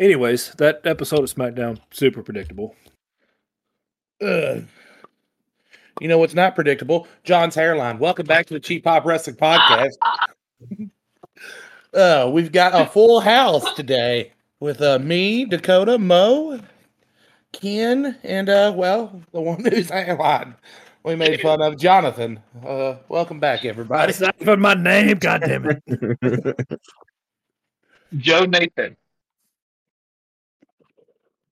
Anyways, that episode of SmackDown super predictable. Ugh. You know what's not predictable? John's hairline. Welcome back to the Cheap Pop Wrestling Podcast. uh, we've got a full house today with uh, me, Dakota, Mo, Ken, and uh, well, the one whose hairline we made fun of, Jonathan. Uh, welcome back, everybody. It's not even my name, God damn it. Joe Nathan.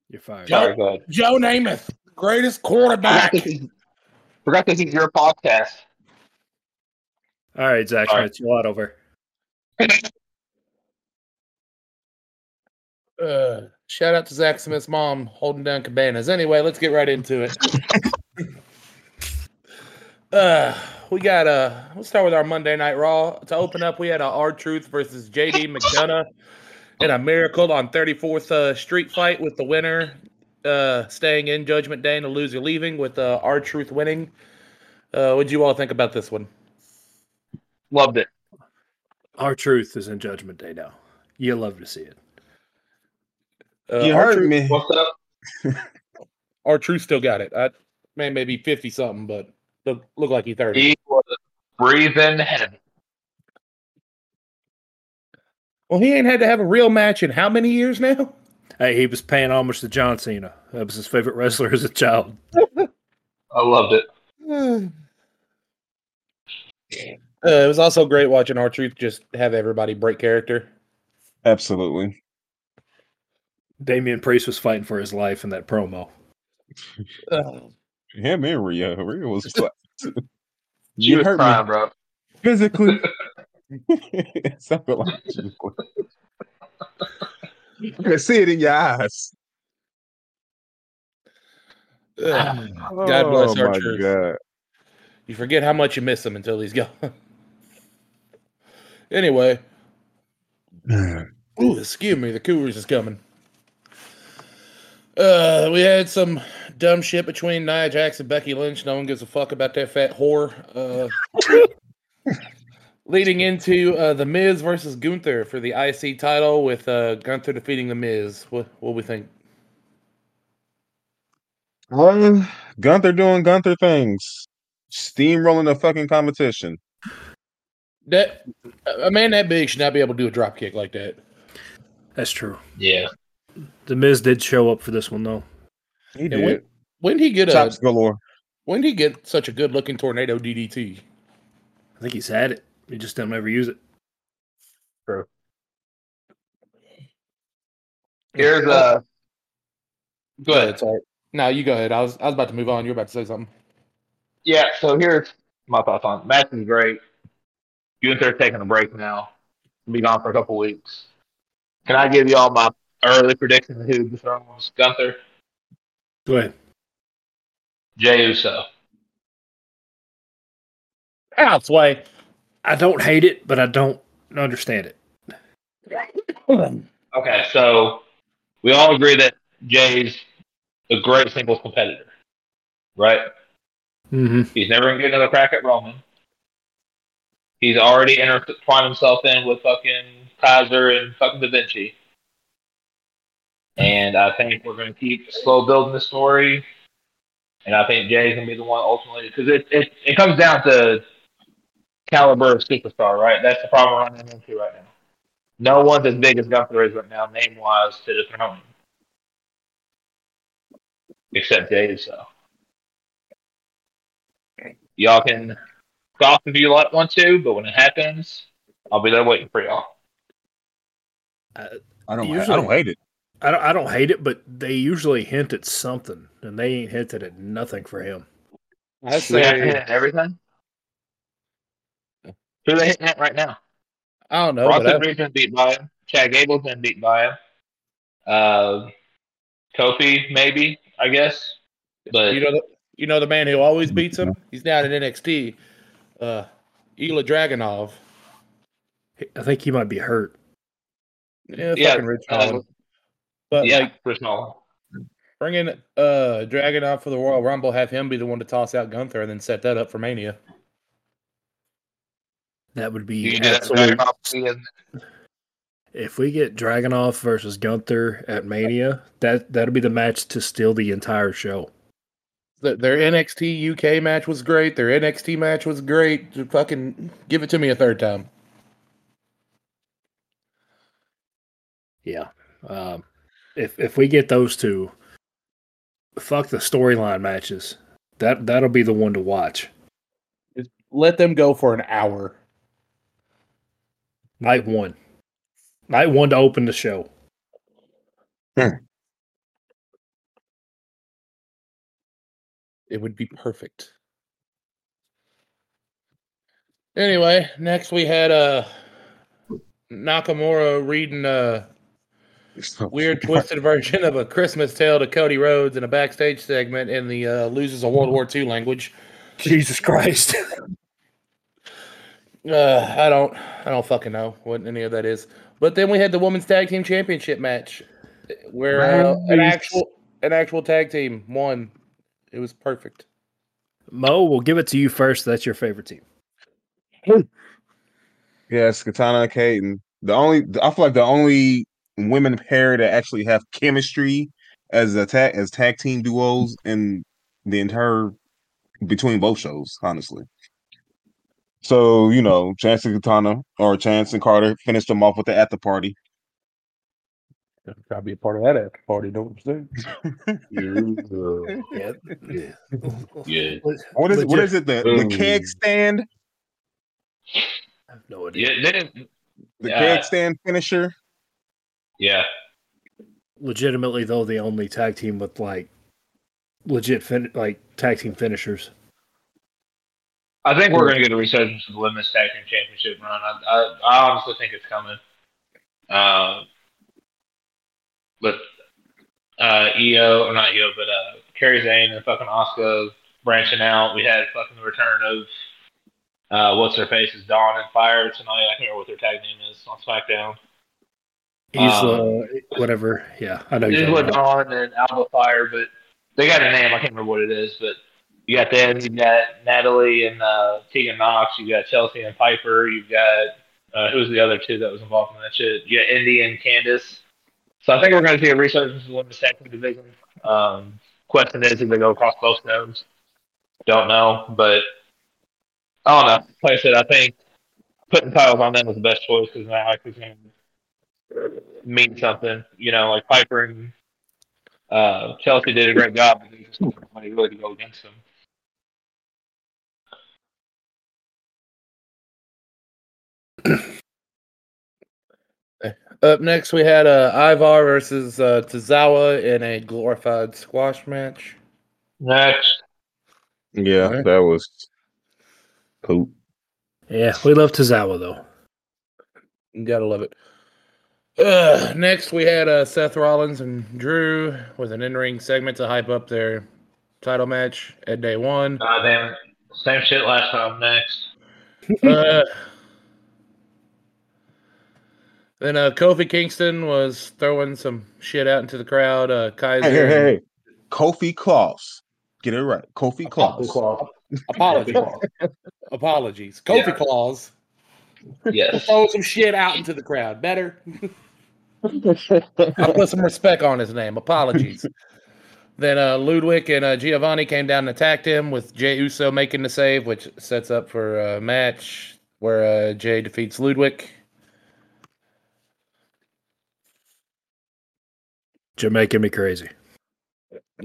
You're fired. Joe- Sorry. Joe Namath, greatest Forgot quarterback. this is, forgot this is your podcast. All right, Zach Sorry. Schmidt, chill out over. Uh, shout out to Zach Smith's mom holding down cabanas. Anyway, let's get right into it. uh, we got uh, let's start with our Monday Night Raw. To open up, we had a R Truth versus JD McDonagh in a miracle on 34th uh, Street fight with the winner uh, staying in Judgment Day and the loser leaving with uh, Truth winning. Uh, what would you all think about this one? Loved it. R Truth is in Judgment Day now. You love to see it. Uh, you R-Truth- heard me. What's up? R Truth still got it. I man, maybe 50 something, but look, look like he 30. He was breathing heavy. Well, he ain't had to have a real match in how many years now? Hey, he was paying homage to John Cena. That was his favorite wrestler as a child. I loved it. Uh, it was also great watching R Truth just have everybody break character. Absolutely. Damian Priest was fighting for his life in that promo. Uh, Him and Rhea. Rhea was you was hurt crying, me bro. physically. Psychologically. I can see it in your eyes. God bless oh our. God. You forget how much you miss him until he's gone. anyway, ooh, excuse me, the Cougars is coming. Uh, we had some dumb shit between Nia Jax and Becky Lynch. No one gives a fuck about that fat whore. Uh, leading into uh, the Miz versus Gunther for the IC title, with uh, Gunther defeating the Miz. What what we think? Well, Gunther doing Gunther things. Steamrolling the fucking competition. That a man that big should not be able to do a drop kick like that. That's true. Yeah. The Miz did show up for this one, though. He And did. when, when did he get a Chops galore. when did he get such a good looking tornado DDT? I think he's had it. He just don't ever use it. True. Here's a. Go ahead. Sorry. No, you go ahead. I was I was about to move on. You're about to say something. Yeah, so here's my thoughts on it. Match is great. You Gunther taking a break now. Be gone for a couple weeks. Can I give you all my early predictions of who dethrones Gunther? Go ahead. Jey Uso. Out sway. I don't hate it, but I don't understand it. Okay, so we all agree that Jey's a great singles competitor, right? Mm-hmm. He's never gonna get another crack at Roman. He's already intertwined himself in with fucking Kaiser and fucking Da Vinci. And I think we're gonna keep slow building the story. And I think Jay's gonna be the one ultimately because it, it it comes down to caliber of superstar, right? That's the problem we're running into right now. No one's as big as Gunther is right now, name wise, to dethrone him. Except Jay so. Y'all can scoff if you like want to, but when it happens, I'll be there waiting for y'all. I don't. I Usually- don't hate it. I don't, I don't hate it, but they usually hint at something, and they ain't hinted at nothing for him. I Do say hit at everything? Who they hitting at right now? I don't know. But Bronson I, Reed's been beat by him. Chad Gable's been beat by him. Uh, Kofi, maybe, I guess. But you know the you know the man who always beats him. He's down in NXT. Uh, Ilja Dragunov. I think he might be hurt. Yeah, Yeah, fucking Ridge uh, Holland. But yeah, like Chris Nolan. bringing uh Dragunov for the Royal Rumble, have him be the one to toss out Gunther, and then set that up for Mania. That would be can absolute, Dragunov, he is- If we get Dragunov versus Gunther at Mania, that that'll be the match to steal the entire show. The- Their NXT UK match was great. Their NXT match was great. Just fucking give it to me a third time. Yeah. Um, if if we get those two, fuck the storyline matches. That that'll be the one to watch. Just let them go for an hour. Night one. Night one to open the show. It would be perfect. Anyway, next we had uh Nakamura reading a weird twisted version of a Christmas tale to Cody Rhodes in a backstage segment in the uh, loses a World War II language. Jesus Christ. Uh, I don't, I don't fucking know what any of that is. But then we had the women's tag team championship match, where uh, an actual, an actual tag team won. It was perfect. Mo, we'll give it to you first. That's your favorite team. Yes, Katana and Kate, and the only I feel like the only women pair that actually have chemistry as a tag as tag team duos in the entire between both shows, honestly. So you know, Chance and Katana or Chance and Carter finished them off with the at the party. Try to be a part of that after party. Don't you say? Yeah. Yeah. What is what is it? The the keg stand, I have no idea. Yeah, they didn't, the Yeah. keg stand finisher. yeah. Legitimately, though, the only tag team with like legit fin- like tag team finishers. I think we're going to get a resurgence of the women's tag team championship run. I, I, I honestly think it's coming. Uh, with uh, EO, or not EO, but uh, Kairi Sane and fucking Oscar branching out. We had fucking the return of uh, what's their faces, Dawn and Fire tonight. I can't remember what their tag name is on SmackDown. He's Um, uh, whatever. Yeah, I know. With. Dawn and Alba Fire, but they got a name. I can't remember what it is, but you got them. You got Natalie and uh, Tegan Knox. You got Chelsea and Piper. You've got uh, who's the other two that was involved in that shit? You got Indy and Candice. So I think we're going to see a resurgence of the women's tag team division. Um, question is, if they go across both nodes? Don't know, but I don't know. Like I said, I think putting titles on them was the best choice because now going to mean something. You know, like Piper and uh, Chelsea did a great job, but just really to go against them. Up next, we had uh, Ivar versus uh, Tozawa in a glorified squash match. Next, Yeah, Alright. that was poop. Yeah, we love Tozawa though. You gotta love it. Uh, next, we had uh, Seth Rollins and Drew with an in-ring segment to hype up their title match at day one. uh, damn it. Same shit last time. Next. Uh, then uh, Kofi Kingston was throwing some shit out into the crowd. Uh, Kaiser, Hey, hey, hey, hey. Kofi Kloss. Get it right. Kofi Kloss. apologies, apologies. Kofi Yeah. Claus Yes. throw some shit out into the crowd. Better. I put some respect on his name. Apologies. then uh, Ludwig and uh, Giovanni came down and attacked him with Jey Uso making the save, which sets up for a match where uh, Jay defeats Ludwig. You're making me crazy.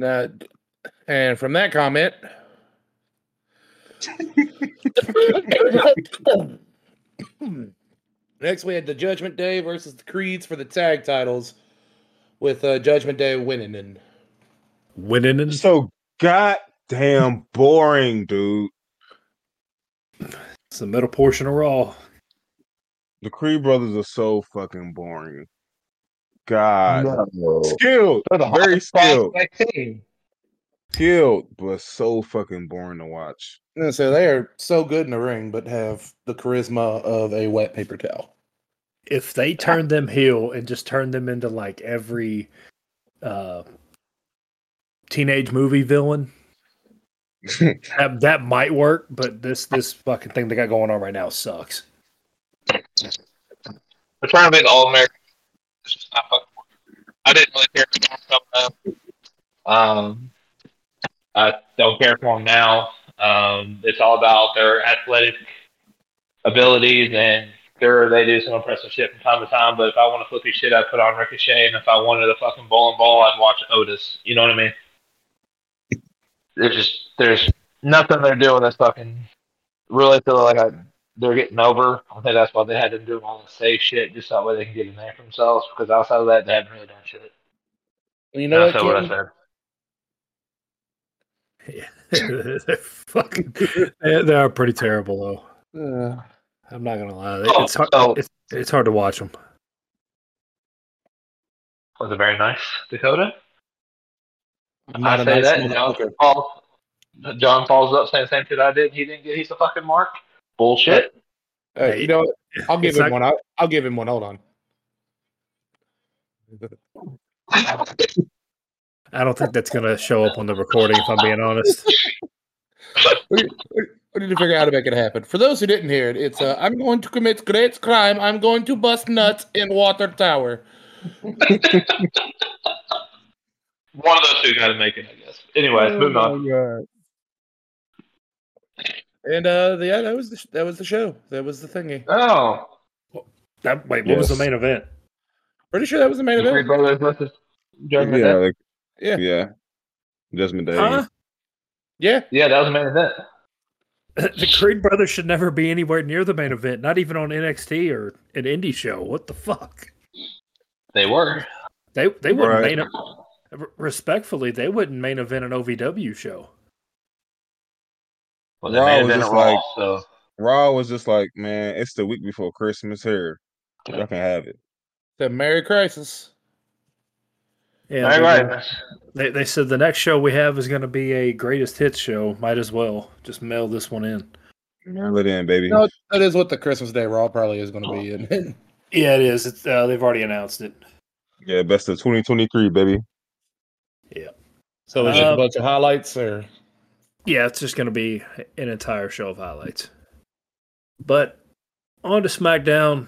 Uh, and from that comment, next we had the Judgment Day versus the Creeds for the tag titles, with uh, Judgment Day winning. And Winning and So goddamn boring, dude. it's the middle portion of Raw. The Creed brothers are so fucking boring. God. Skilled. Very skilled. team. Skilled, but so fucking boring to watch. And so they are so good in the ring, but have the charisma of a wet paper towel. If they turn them heel and just turn them into like every uh teenage movie villain, that, that might work, but this this fucking thing they got going on right now sucks. They're trying to make All American. It's just not fucking working. I didn't really care for up. Um, I don't care for them now. Um, it's all about their athletic abilities and sure they do some impressive shit from time to time. But if I want to flippy shit, I'd put on Ricochet, and if I wanted a fucking bowling ball, I'd watch Otis. You know what I mean? There's just there's nothing they're doing that's fucking really feel like I, they're getting over. I think that's why they had them doing all the safe shit, just that way they can get a name for themselves. Because outside of that, they haven't really done shit. You know That's what? what I Keaton? said. they're fucking. They, they are pretty terrible though. Uh, I'm not gonna lie. Oh, It's hard. so- It's, it's hard to watch them. Was it very nice, Dakota? I'm I not a say nice that. and John falls, John falls up saying the same shit I did. He didn't get. He's a fucking mark. Bullshit. Hey, you know? I'll give It's him not- one. I'll, I'll give him one. Hold on. I don't think that's gonna show up on the recording. If I'm being honest. We, we- we need to figure out how to make it happen. For those who didn't hear it, it's uh, I'm going to commit great crime. I'm going to bust nuts in water tower. One of those two got to make it, I guess. Anyways, moving on. And uh, yeah, that was the, sh- that was the show. That was the thingy. Oh, That, wait, what was the main event? Pretty sure that was the main the Three event. Brothers versus Judgment Yeah, Day. like, Yeah. yeah. Judgment Day. Huh? Yeah, Yeah, that was the main event. the Creed brothers should never be anywhere near the main event, not even on NXT or an indie show. What the fuck? They were. They they wouldn't Right. main r- respectfully. They wouldn't main event an OVW show. Well, Raw was just Raw, like- so Raw was just like, man, it's the week before Christmas here. Y'all can have it. the Merry Crisis. Yeah, All they, right. they, they said the next show we have is going to be a greatest hits show. Might as well just mail this one in. Mail it in, baby. No, that is what the Christmas Day Raw probably is going to be. And Yeah, it is. It's, uh, they've already announced it. Yeah, best of 2023, baby. Yeah. So it's just Uh, a bunch of highlights, or Yeah, it's just going to be an entire show of highlights. But on to SmackDown.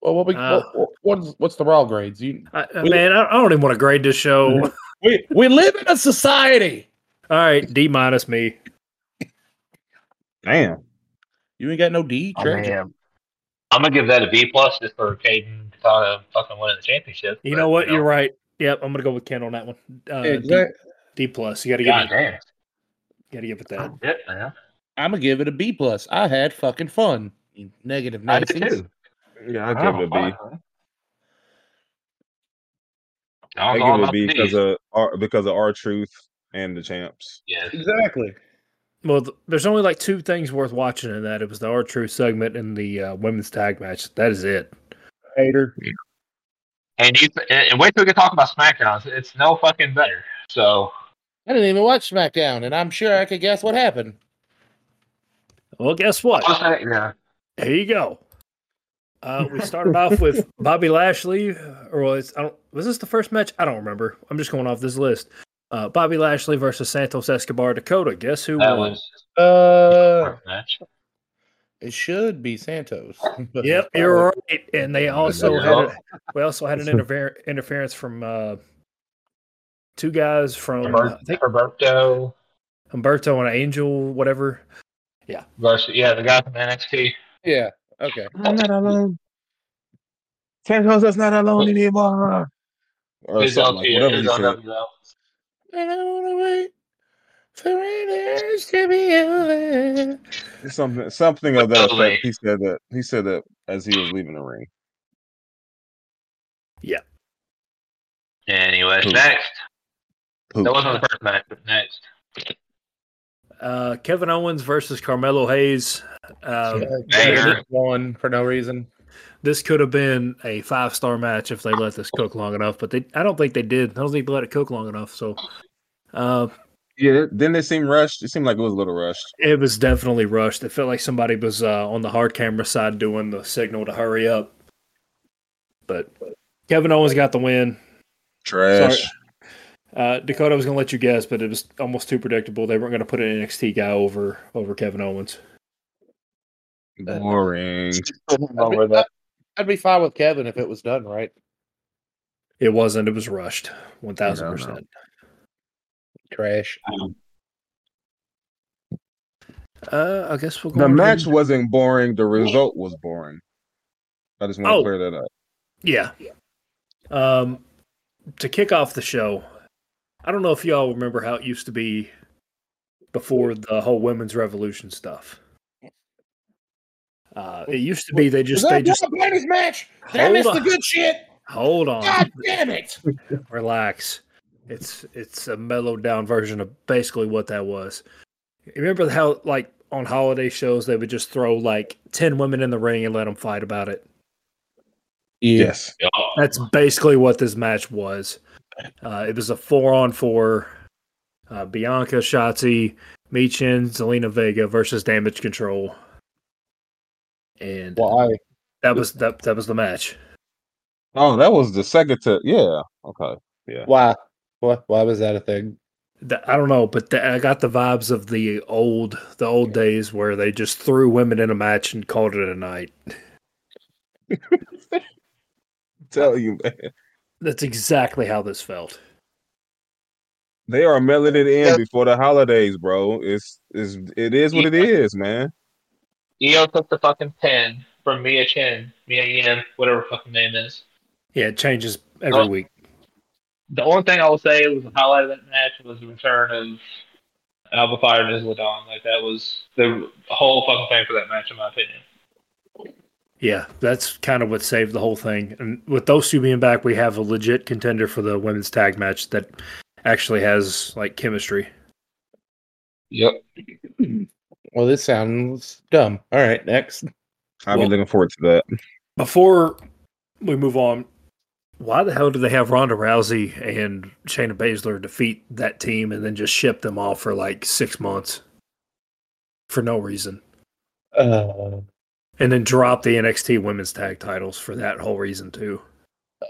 well, what we Uh, what, what's what's the Raw grades? You I, I- We- man, I, I don't even want to grade this show. we we live in a society. All right, D minus me. Damn. You ain't got no D. I Trent? mean, I'm gonna give that a B plus just for Kayden Katana fucking winning the championship. You but, know what? You're right. Yep, I'm gonna go with Ken on that one. Uh, D, Exact- D plus. You got to give God it. damn. Got to give it that. Yep, man. I'm gonna give it a B plus. I had fucking fun. You Negative I did Nancy's. too. Yeah, I give it a B. I I was all give it a about B the because of our because of R Truth and the champs. Yeah, Exactly. Well, th- there's only like two things worth watching in that. It was the R Truth segment and the uh, women's tag match. That is it. Hater. And you and and wait till we can talk about SmackDown. It's, it's no fucking better. So I didn't even watch SmackDown, and I'm sure I could guess what happened. Well, guess what? I'll yeah. Here you go. Uh, we started off with Bobby Lashley, or was I don't was this the first match? I don't remember. I'm just going off this list. Uh, Bobby Lashley versus Santos Escobar Dakota. Guess who That won? was Uh, match. it should be Santos. Yep, you're right. And they also had a, we also had an interfer- interference from uh, two guys from uh, I think Roberto Humberto and Angel, whatever. versus yeah, the guy from NXT. Yeah. Okay. I'm not alone. Santos is not alone anymore. Or His something like whatever his he I don't wanna wait for it to be over. Something something of that effect. He said that he said that as he was leaving the ring. Anyways, Who? next. Who? That wasn't the first match, but next. Uh, Kevin Owens versus Carmelo Hayes. Um, One for no reason. this could have been a five star match if they let this cook long enough, but they I don't think they did. I don't think they let it cook long enough. So uh, Yeah, didn't it seem rushed? It seemed like it was a little rushed. it was definitely rushed. It felt like somebody was uh, on the hard camera side doing the signal to hurry up. But Kevin Owens got the win. Trash. Sorry. Uh, Dakota was going to let you guess, but it was almost too predictable. They weren't going to put an NXT guy over over Kevin Owens. Boring. Over that. I'd be fine with Kevin if it was done right. It wasn't. It was rushed. One thousand percent. Trash. Uh, I guess we'll. The match to- wasn't boring. The result was boring. I just want to Oh. clear that up. Yeah. Um, to kick off the show, I don't know if y'all remember how it used to be before the whole women's revolution stuff. Uh, it used to be they just they just a ladies match? Did I Hold miss on. the good shit? hold on, God damn it! relax. It's it's a mellowed down version of basically what that was. Remember how like on holiday shows they would just throw like ten women in the ring and let them fight about it. Yes. That's basically what this match was. Uh, it was a four on four. Uh, Bianca, Shotzi, Michin, Zelina Vega versus Damage Control, and Why? that was that that was the match. Oh, that was the second to yeah. Okay. Yeah. Why? What? Why was that a thing? That- I don't know, but the, I got the vibes of the old the old days where they just threw women in a match and called it a night. Tell you, man. That's exactly how this felt. They are mailing it in Yeah. before the holidays, bro. It's it's it is what it is, man. Io took the fucking pin from Mia Chin, Mia Yin, whatever fucking name is. Yeah, it changes every Oh. week. The only thing I will say was the highlight of that match was the return of Alba Fire and Isla Dawn. Like that was the whole fucking thing for that match, in my opinion. Yeah, that's kind of what saved the whole thing. And with those two being back, we have a legit contender for the women's tag match that actually has like chemistry. Yep. Well, this sounds dumb. All right, next. I'll Well- be looking forward to that. Before we move on, why the hell do they have Ronda Rousey and Shayna Baszler defeat that team and then just ship them off for like six months for no reason? Uh, And then drop the NXT women's tag titles for that whole reason too.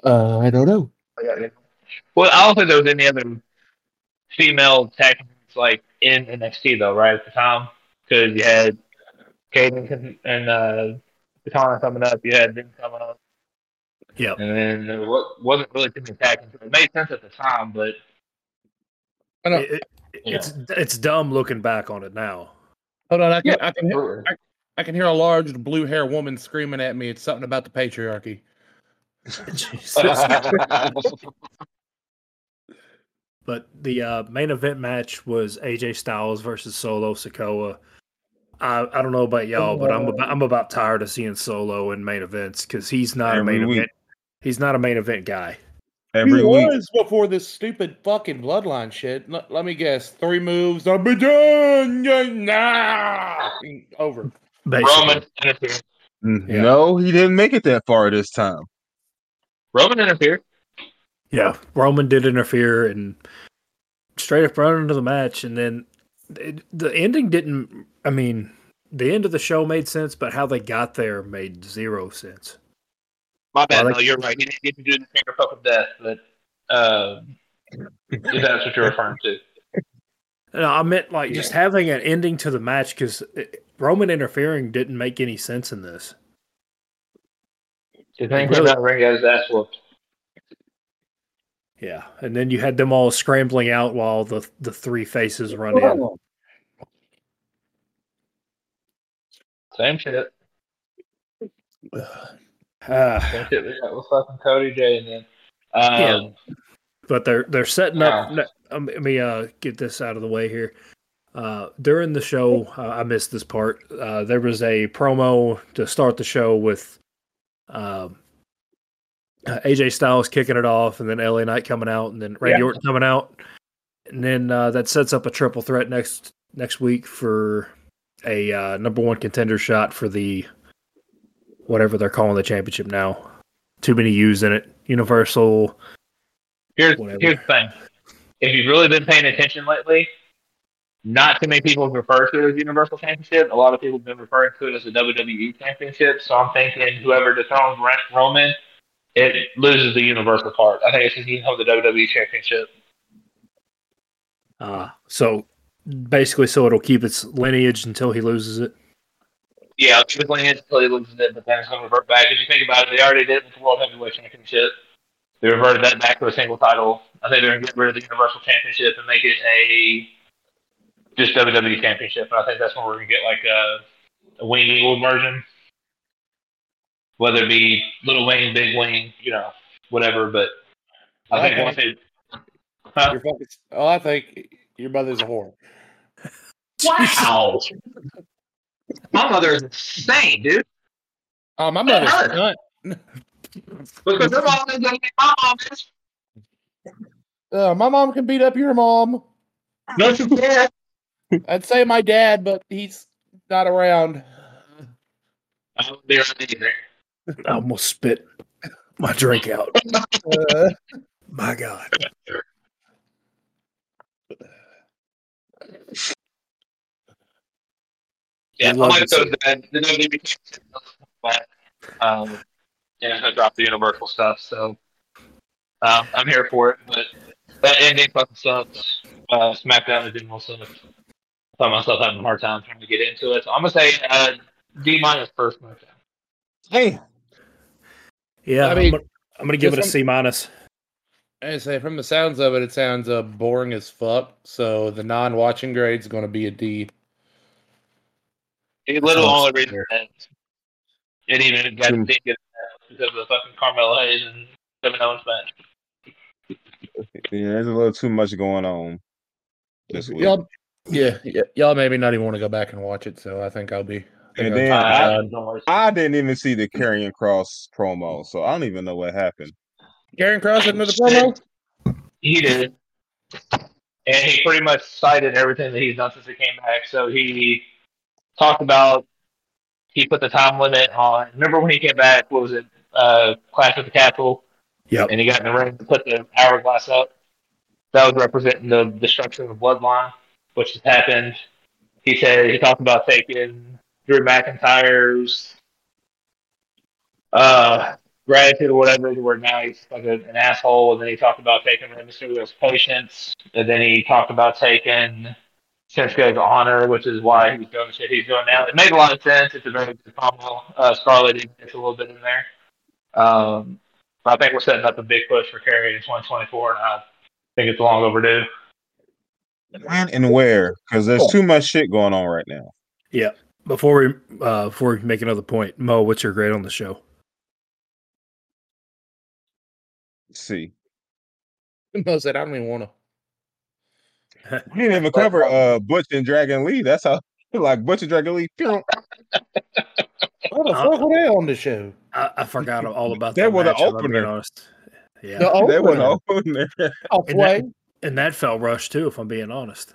uh, I don't know. Well, I don't think there was any other female tag teams like in NXT though, right at the time, because you had Kayden and uh, Katana coming up, you had them coming up, Yep. and then there wasn't really too many tag teams. It made sense at the time, but I know. It- it- it's it's dumb looking back on it now. Hold on, I can, Yeah. I can, hear, I can hear a large blue hair woman screaming at me. It's something about the patriarchy. Jesus. But the uh, main event match was AJ Styles versus Solo Sikoa. I, I don't know about y'all, but I'm about, I'm about tired of seeing Solo in main events because he's not a main week. event. He's not a main event guy. Every he week. was before this stupid fucking bloodline shit. Let, let me guess. Three moves. I'll be done. Yeah, Nah. Over. Basically. Roman interfered. Mm, Yeah. No, he didn't make it that far this time. Roman interfered. Yeah, Roman did interfere and straight up run into the match, and then it, the ending didn't. I mean, the end of the show made sense, but how they got there made zero sense. My bad. Well, no, you're right. He didn't get to do the finger poke of death, but uh, if that's what you're referring to. No, I meant like just having an ending to the match because Roman interfering didn't make any sense in this. The thing Really? about ring got his ass whooped. Yeah, and then you had them all scrambling out while the the three faces run in. Same shit. Ah, Same shit we got with fucking Cody J and then. Um, but they're they're setting up. um, Let me uh, get this out of the way here. Uh, during the show, uh, I missed this part. Uh, there was a promo to start the show with um, uh, AJ Styles kicking it off, and then LA Knight coming out, and then Randy Yeah. Orton coming out, and then uh, that sets up a triple threat next next week for a uh, number one contender shot for the whatever they're calling the championship now. Too many U's in it. Universal. Here's Whatever. here's the thing. If you've really been paying attention lately, not too many people have referred to it as Universal Championship. A lot of people have been referring to it as the WWE Championship. So I'm thinking whoever dethrones Roman, it loses the Universal part. I think it's just he holds the WWE Championship. Uh, so basically, so it'll keep its lineage until he loses it. Yeah, typically until he loses it, but then it's going to revert back. If you think about it, they already did it with the World Heavyweight Championship. They reverted that back to a single title. I think they're going to get rid of the Universal Championship and make it a just WWE Championship. And I think that's when we're going to get like a, a Wing Eagle version, whether it be Little Wing, Big Wing, you know, whatever. But I think Okay. once it, Huh? You're fucking, oh, I think your mother's a whore. wow, my mother is insane, dude. Oh, my mother's a cunt. Because her mom is like my mom is. Uh, my mom can beat up your mom. No, she can't. I'd say my dad, but he's not around. I don't be around either. I almost spit my drink out. Uh, My God. Yeah, I I love might to go to bed. The WWE but, um, and it's gonna drop the Universal stuff. So um, I'm here for it. But that ending fucking sucks. Uh, SmackDown in general sucks. I found myself having a hard time trying to get into it. So I'm gonna say uh, D minus first SmackDown. Hey, Yeah, I I mean, am gonna, I'm gonna give it a C this one- C minus. I say from the sounds of it, it sounds uh, boring as fuck. So the non-watching grade is going to be a D. The little Oh, only reason that it even got didn't get it because of the fucking Carmelo Hayes and Kevin Owens match. yeah, there's a little too much going on this week. Y'all, yeah, yeah, y'all maybe not even want to go back and watch it. So I think I'll be. I think And I'll- then- I, I- I didn't even see the Karrion Kross promo, so I don't even know what happened. Karrion Kross had another promo. He did. And he pretty much cited everything that he's done since he came back. So he talked about he put the time limit on. Remember when he came back? What was it? Uh, Clash at the Capitol, Yep. and he got in the ring to put the hourglass up. That was representing the destruction of the bloodline, which has happened. He said he talked about taking Drew McIntyre's uh, gratitude or whatever, where now he's like a, an asshole. And then he talked about taking Rey Mysterio's patience. And then he talked about taking Shinsuke's honor, which is why he's doing the shit he's doing now. It made a lot of sense. It's a very good combo. Uh, Scarlett gets a little bit in there. Um, I think we're setting up a big push for Carrie in 2024, and I think it's long overdue. When and where? Because there's too much shit going on right now. Yeah. Before we uh, before we make another point, Mo, what's your grade on the show? Let's see. Mo said, "I don't even want to." We didn't even cover uh Butch and Dragon Lee. That's how like Butch and Dragon Lee. pew, What the fuck were they on the show? I, I forgot all about that. They were the match, if I'm being opener. honest. Yeah, The They were opener. opening there. halfway. and that felt rushed too. If I'm being honest.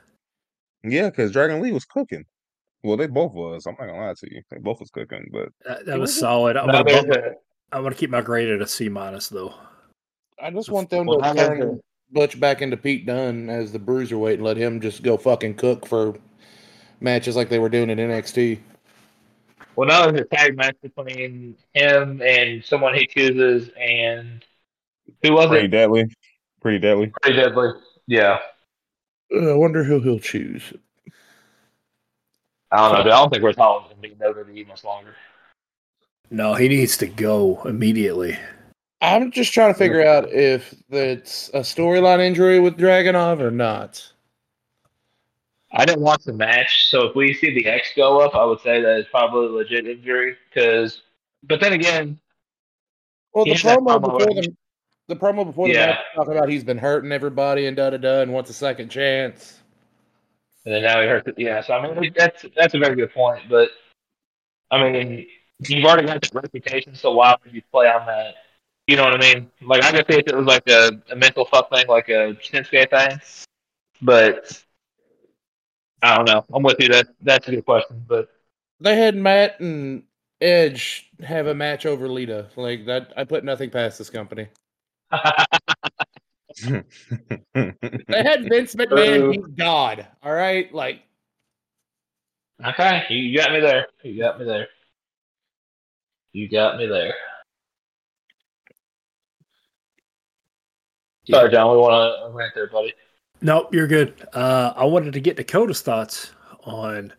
Yeah, because Dragon Lee was cooking. Well, they both was. I'm not gonna lie to you. They both was cooking, but That, that was solid. I'm Now gonna, there's bump, a- I'm gonna keep my grade at a C minus though. I just want them well, to now turn Butch back into Pete Dunne as the bruiserweight and let him just go fucking cook for matches like they were doing in NXT. Well, now there's a tag match between him and someone he chooses, and who was pretty it? deadly. Pretty deadly. Pretty deadly. Yeah. Uh, I wonder who he'll choose. I don't know. Dude. I don't think Ridge Holland's gonna be in WWE much longer. No, he needs to go immediately. I'm just trying to figure out if it's a storyline injury with Dragunov or not. I didn't watch the match, so if we see the X go up, I would say that it's probably a legit injury. Because, but then again, Well, the Yeah, promo promo before the the promo before the match talking about he's been hurting everybody and da da da and wants a second chance. and then now he hurts. It. Yeah. So I mean, that's that's a very good point. But I mean, you've already got the reputation, so why would you play on that? You know what I mean? Like I could see if it was like a, a mental fuck thing, like a Shinsuke thing. But I don't know. I'm with you. That that's a good question. But They had Matt and Edge have a match over Lita. Like that, I put nothing past this company. They had Vince McMahon. He's God. All right, like okay, you you got me there. You got me there. You got me there. Sorry, John. We want to rant there, buddy. Nope, you're good. Uh, I wanted to get Dakota's thoughts on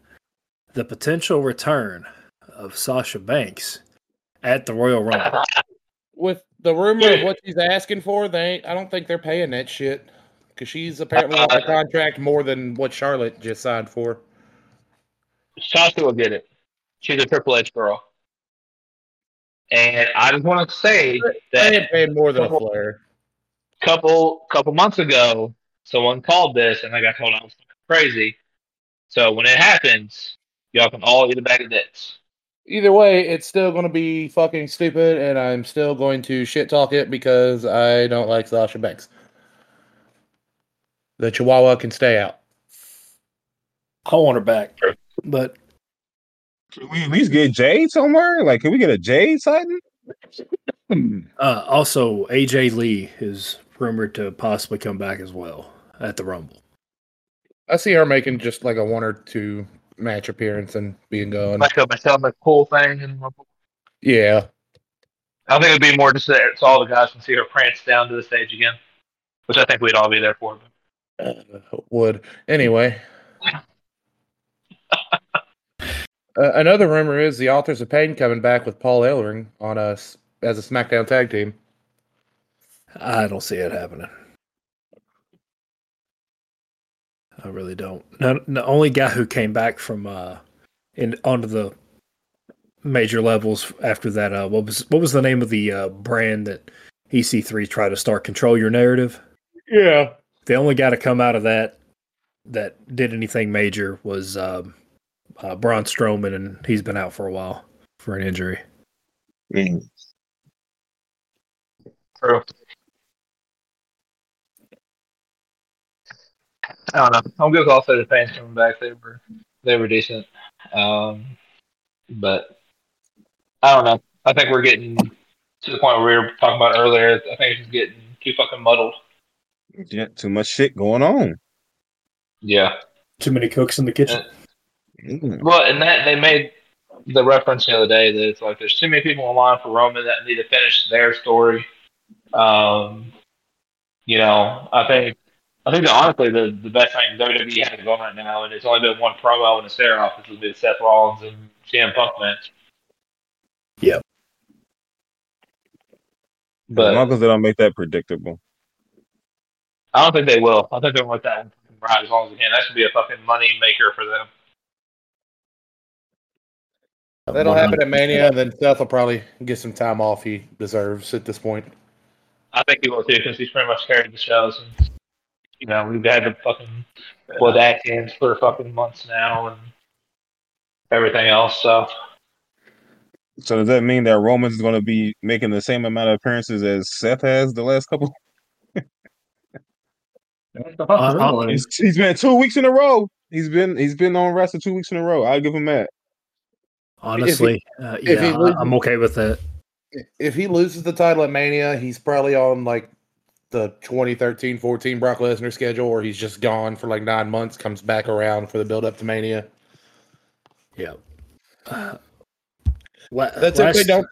the potential return of Sasha Banks at the Royal Rumble. With the rumor of what she's asking for, they ain't, I don't think they're paying that shit because she's apparently on a contract more than what Charlotte just signed for. Sasha will get it. She's a Triple H girl. And I just want to say They that ain't paying more than a Flair. couple couple months ago, someone called this, and I got told I was crazy. So when it happens, y'all can all eat a bag of dicks. Either way, it's still going to be fucking stupid, and I'm still going to shit talk it because I don't like Sasha Banks. The Chihuahua can stay out. I want her back, but Can we at least get Jade somewhere? Like, can we get a Jade sighting? uh, also AJ Lee is rumored to possibly come back as well at the Rumble. I see her making just like a one or two match appearance and being gone. Like a Michelle McCool thing, and rumble. Yeah, I think it'd be more just that so all the guys can see her prance down to the stage again, which I think we'd all be there for. uh, would anyway. Uh, another rumor is the Authors of Pain coming back with Paul Ellering on us as a SmackDown tag team. I don't see it happening. I really don't. No, the only guy who came back from uh in onto the major levels after that uh what was what was the name of the uh brand that EC3 tried to start control your narrative? Yeah, The only guy to come out of that that did anything major was um uh, Braun Strowman, and he's been out for a while for an injury. Mm. True. I don't know. I'm good with also the fans coming back. They were they were decent. Um, but I don't know. I think we're getting to the point where we were talking about earlier. I think it's getting too fucking muddled. Yeah, too much shit going on. Yeah. Too many cooks in the kitchen. Mm. Well, and that they made the reference the other day that it's like there's too many people in line for Roman that need to finish their story. Um, you know, I think I think that honestly the the best thing WWE has going right now, and it's only been one promo and a stare off, this will be the Seth Rollins and CM Punk match. Yep. as But long as they don't make that predictable. I don't think they will. I think they'll let that ride as long as they can. That should be a fucking money maker for them. that'll happen at Mania, and then Seth will probably get some time off he deserves at this point. I think he will too, because he's pretty much carried the show And, you know, we've had the fucking blood Atkins for fucking months now, and everything else. So So does that mean that Roman's going to be making the same amount of appearances as Seth has the last couple? Uh, He's, he's been two weeks in a row. He's been he's been on wrestling two weeks in a row. I'll give him that. Honestly, uh, if he yeah, loses- I- I'm okay with it. If he loses the title at Mania, he's probably on like the 2013-14 Brock Lesnar schedule, or he's just gone for like nine months, comes back around for the build up to Mania. Yeah. Uh, la- That's if they don't.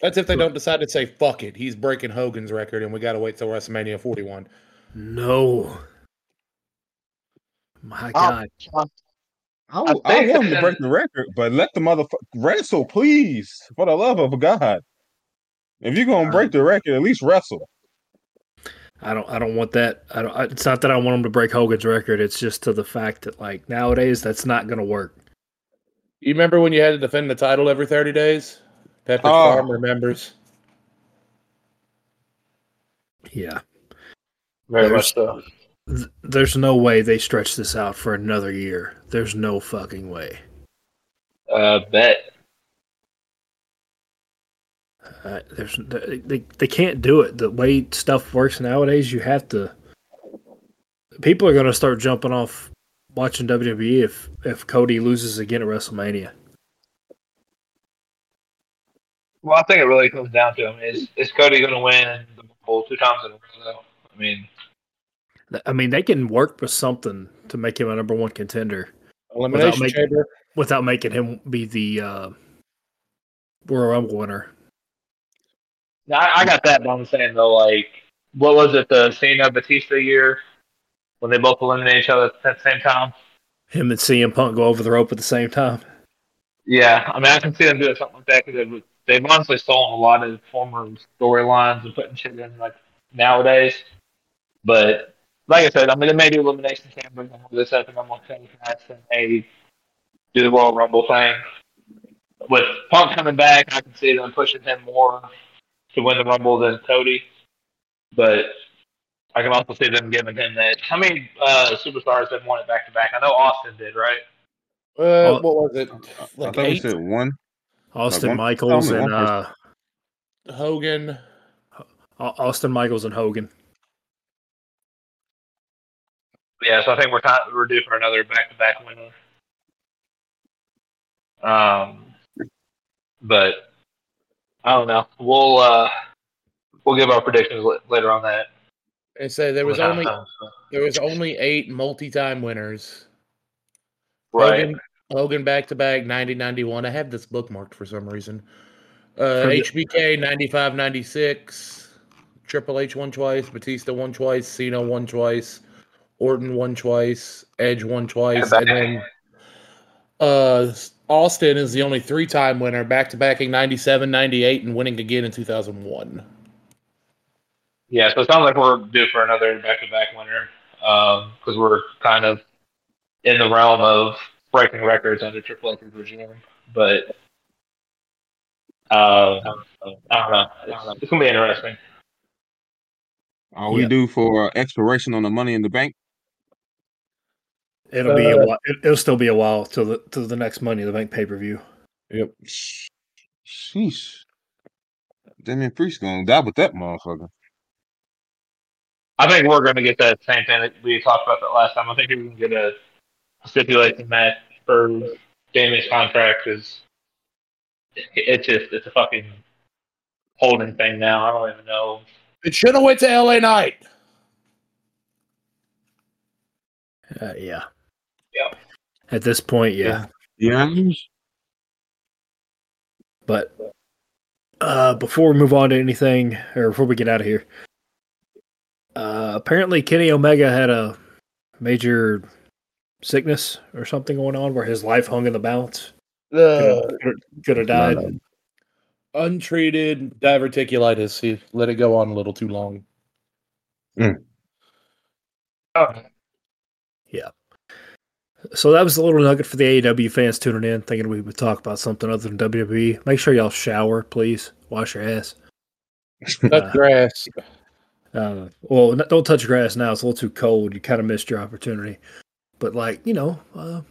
That's if they don't decide to say fuck it. He's breaking Hogan's record, and we got to wait till WrestleMania 41. No. My. God. I, I I, think want him to break the record, but let the motherfucker wrestle, please, for the love of God. If you're gonna break the record, at least wrestle. I don't. I don't want that. I don't. It's not that I want him to break Hogan's record. It's just to the fact that like nowadays that's not going to work. You remember when you had to defend the title every 30 days? Pepper Oh. Farm remembers. Yeah. very There's- much so. Th- There's no way they stretch this out for another year. There's no fucking way. Uh, bet. Uh, there's they they can't do it the way stuff works nowadays. You have to. People are going to start jumping off watching WWE if if Cody loses again at WrestleMania. Well, I think it really comes down to him. Is is Cody going to win the Rumble two times in a row? Though? I mean, I mean, they can work with something to make him a number one contender Elimination making- Chamber. without making him be the uh, Royal Rumble winner. I, I got that, but I'm saying though, like, what was it, the Cena Batista year when they both eliminated each other at the same time? Him and CM Punk go over the rope at the same time. Yeah, I mean, I can see them doing something like that because they've, they've honestly stolen a lot of former storylines and putting shit in like nowadays. But like I said, I mean, they may do elimination chamber and this stuff, and I'm like, that's and they do the Royal Rumble thing. With Punk coming back, I can see them pushing him more to win the Rumble than Cody. But I can also see them giving him that. How many uh, superstars have won it back to back? I know Austin did, right? Uh, Oh, what was it? I Like thought we eight? said one. Austin one- Michaels and uh, Hogan. Austin Michaels and Hogan. Yeah, so I think we're kind we're due for another back to back winner. Um, but I don't know. We'll uh, we'll give our predictions la- later on that. And say there was only so. there was only eight multi-time winners. right. Hogan, Hogan back to back 90 91. I have this bookmarked for some reason. Uh, HBK 95 96. Triple H won twice. Batista won twice. Cena won twice. Orton won twice. Edge won twice. And then uh, Austin is the only three time winner, back to backing 97 98 and winning again in 2001. Yeah, so it sounds like we're due for another back to back winner because we're kind of in the realm of breaking records under Triple H's regime. But uh, I don't know. It's, it's gonna be interesting. All we Yeah. do for expiration on the Money in the Bank. It'll be a Uh, while. it- It'll still be a while till the till the next Money in the Bank pay per view. Yep. Sheesh. Damien Priest gonna die with that motherfucker. I think we're going to get that same thing that we talked about that last time. I think we're going to get a stipulation match for Damien's contract because it's just it's a fucking holding thing now. I don't even know. It should have went to LA Knight. Uh, yeah. Yeah. At this point, yeah. Yeah. But uh, before we move on to anything, or before we get out of here, uh, apparently Kenny Omega had a major sickness or something going on where his life hung in the balance. The Could have died. untreated diverticulitis. He let it go on a little too long. So that was a little nugget for the AEW fans tuning in, thinking we would talk about something other than WWE. Make sure y'all shower, please. Wash your ass. Touch grass. Uh, well, n- don't touch grass now. It's a little too cold. You kind of missed your opportunity. But like, you know, uh,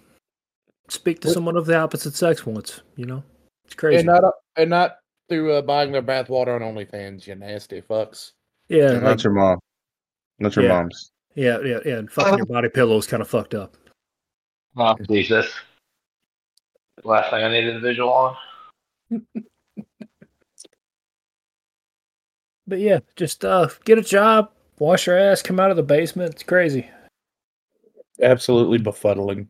speak to What- someone of the opposite sex once. You know, it's crazy. And not and not through uh, buying their bathwater on OnlyFans, you nasty fucks. yeah, Not like, your mom. Not your Yeah. mom's. yeah, yeah, yeah. And fucking your body pillow is kind of fucked up. Oh, Jesus. Last thing I needed a visual on. But yeah, just uh, get a job, wash your ass, come out of the basement. It's crazy. Absolutely befuddling.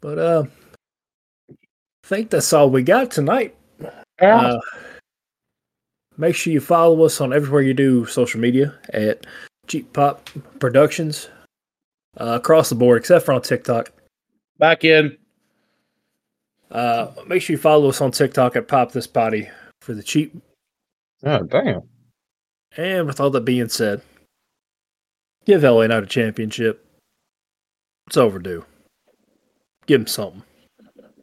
But uh, I think that's all we got tonight. Uh, make sure you follow us on everywhere you do social media at Cheap Pop Productions uh, across the board, except for on TikTok. Back in. Uh, make sure you follow us on TikTok at Pop This Body for the cheap. Oh damn. And with all that being said, give LA Knight a championship. It's overdue. Give him something.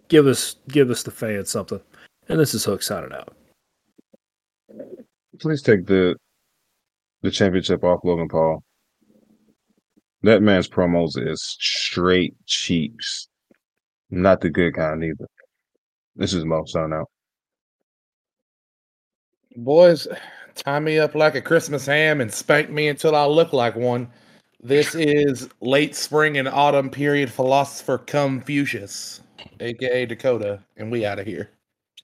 Give us, give us the fans something. And this is Hook signing out. Please take the the championship off Logan Paul. That man's promos is straight cheeks. Not the good kind either. This is Moe signing out. Boys, tie me up like a Christmas ham and spank me until I look like one. This is late spring and autumn period philosopher Confucius, aka Dakota, and we out of here.